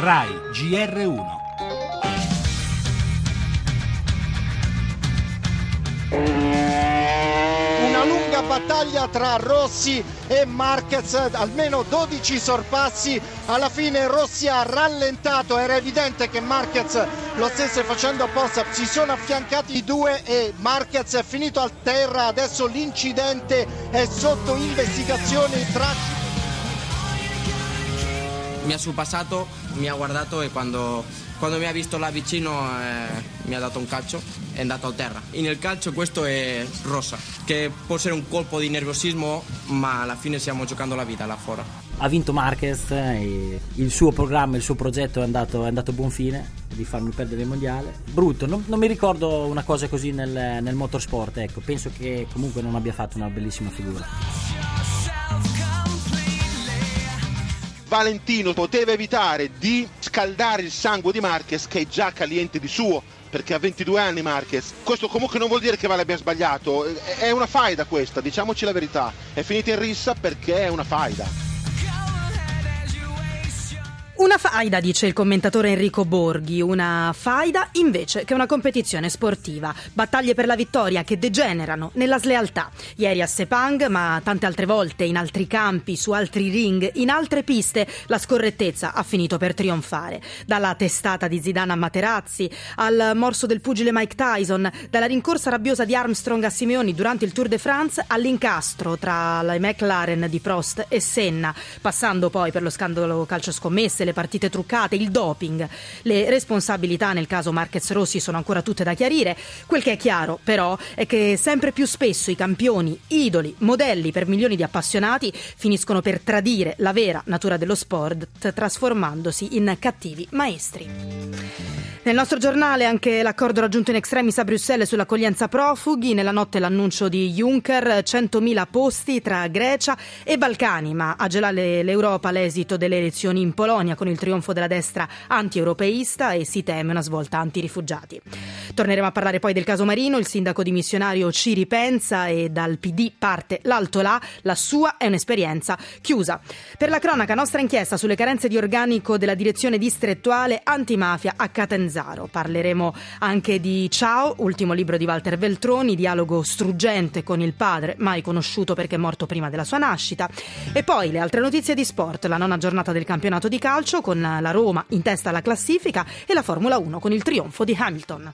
RAI GR1 Una lunga battaglia tra Rossi e Marquez, almeno 12 sorpassi, alla fine Rossi ha rallentato, era evidente che Marquez lo stesse facendo apposta, si sono affiancati i due e Marquez è finito a terra, adesso l'incidente è sotto investigazione tra mi ha sorpassato, mi ha guardato e quando, quando mi ha visto là vicino eh, mi ha dato un calcio e è andato a terra. Nel calcio questo è rosa, che può essere un colpo di nervosismo, ma alla fine stiamo giocando la vita là fuori. Ha vinto Marquez, e il suo programma, il suo progetto è andato, è andato a buon fine di farmi perdere il mondiale. Brutto, non, non mi ricordo una cosa così nel, nel motorsport, ecco, penso che comunque non abbia fatto una bellissima figura. Valentino poteva evitare di scaldare il sangue di Marquez che è già caliente di suo perché ha 22 anni Marquez. Questo comunque non vuol dire che Vale abbia sbagliato, è una faida questa, diciamoci la verità. È finita in rissa perché è una faida. Una faida, dice il commentatore Enrico Borghi, una faida invece che una competizione sportiva. Battaglie per la vittoria che degenerano nella slealtà. Ieri a Sepang, ma tante altre volte in altri campi, su altri ring, in altre piste, la scorrettezza ha finito per trionfare. Dalla testata di Zidane a Materazzi, al morso del pugile Mike Tyson, dalla rincorsa rabbiosa di Armstrong a Simeoni durante il Tour de France all'incastro tra la McLaren di Prost e Senna, passando poi per lo scandalo calcio scommesse, le partite truccate, il doping. Le responsabilità nel caso Marquez Rossi sono ancora tutte da chiarire. Quel che è chiaro, però, è che sempre più spesso i campioni, idoli, modelli per milioni di appassionati finiscono per tradire la vera natura dello sport, trasformandosi in cattivi maestri. Nel nostro giornale anche l'accordo raggiunto in extremis a Bruxelles sull'accoglienza profughi, nella notte l'annuncio di Juncker, 100.000 posti tra Grecia e Balcani, ma a gelare l'Europa l'esito delle elezioni in Polonia con il trionfo della destra anti-europeista e si teme una svolta anti-rifugiati. Torneremo a parlare poi del caso Marino, il sindaco dimissionario ci ripensa e dal PD parte l'alto là, la sua è un'esperienza chiusa. Per la cronaca, nostra inchiesta sulle carenze di organico della direzione distrettuale antimafia a Catanzaro. Pesaro. Parleremo anche di Ciao, ultimo libro di Walter Veltroni, dialogo struggente con il padre, mai conosciuto perché è morto prima della sua nascita. E poi le altre notizie di sport, la nona giornata del campionato di calcio con la Roma in testa alla classifica e la Formula 1 con il trionfo di Hamilton.